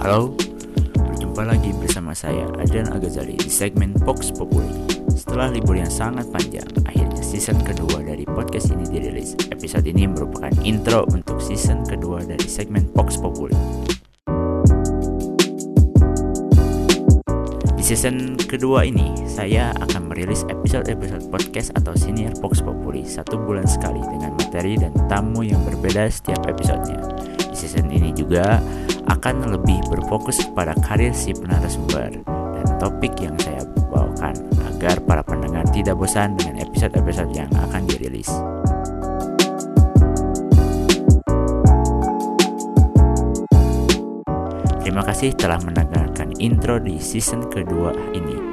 Halo, berjumpa lagi bersama saya Adrian Agazali di segmen Box Populi. Setelah libur yang sangat panjang, akhirnya season kedua dari podcast ini dirilis. Episode ini merupakan intro untuk season kedua dari segmen Box Populi. Di season kedua ini, saya akan merilis episode-episode podcast atau senior Box Populi satu bulan sekali dengan materi dan tamu yang berbeda setiap episodenya. Di season ini juga akan lebih berfokus kepada karir si penarasumber dan topik yang saya bawakan agar para pendengar tidak bosan dengan episode-episode yang akan dirilis. Terima kasih telah mendengarkan intro di season kedua ini.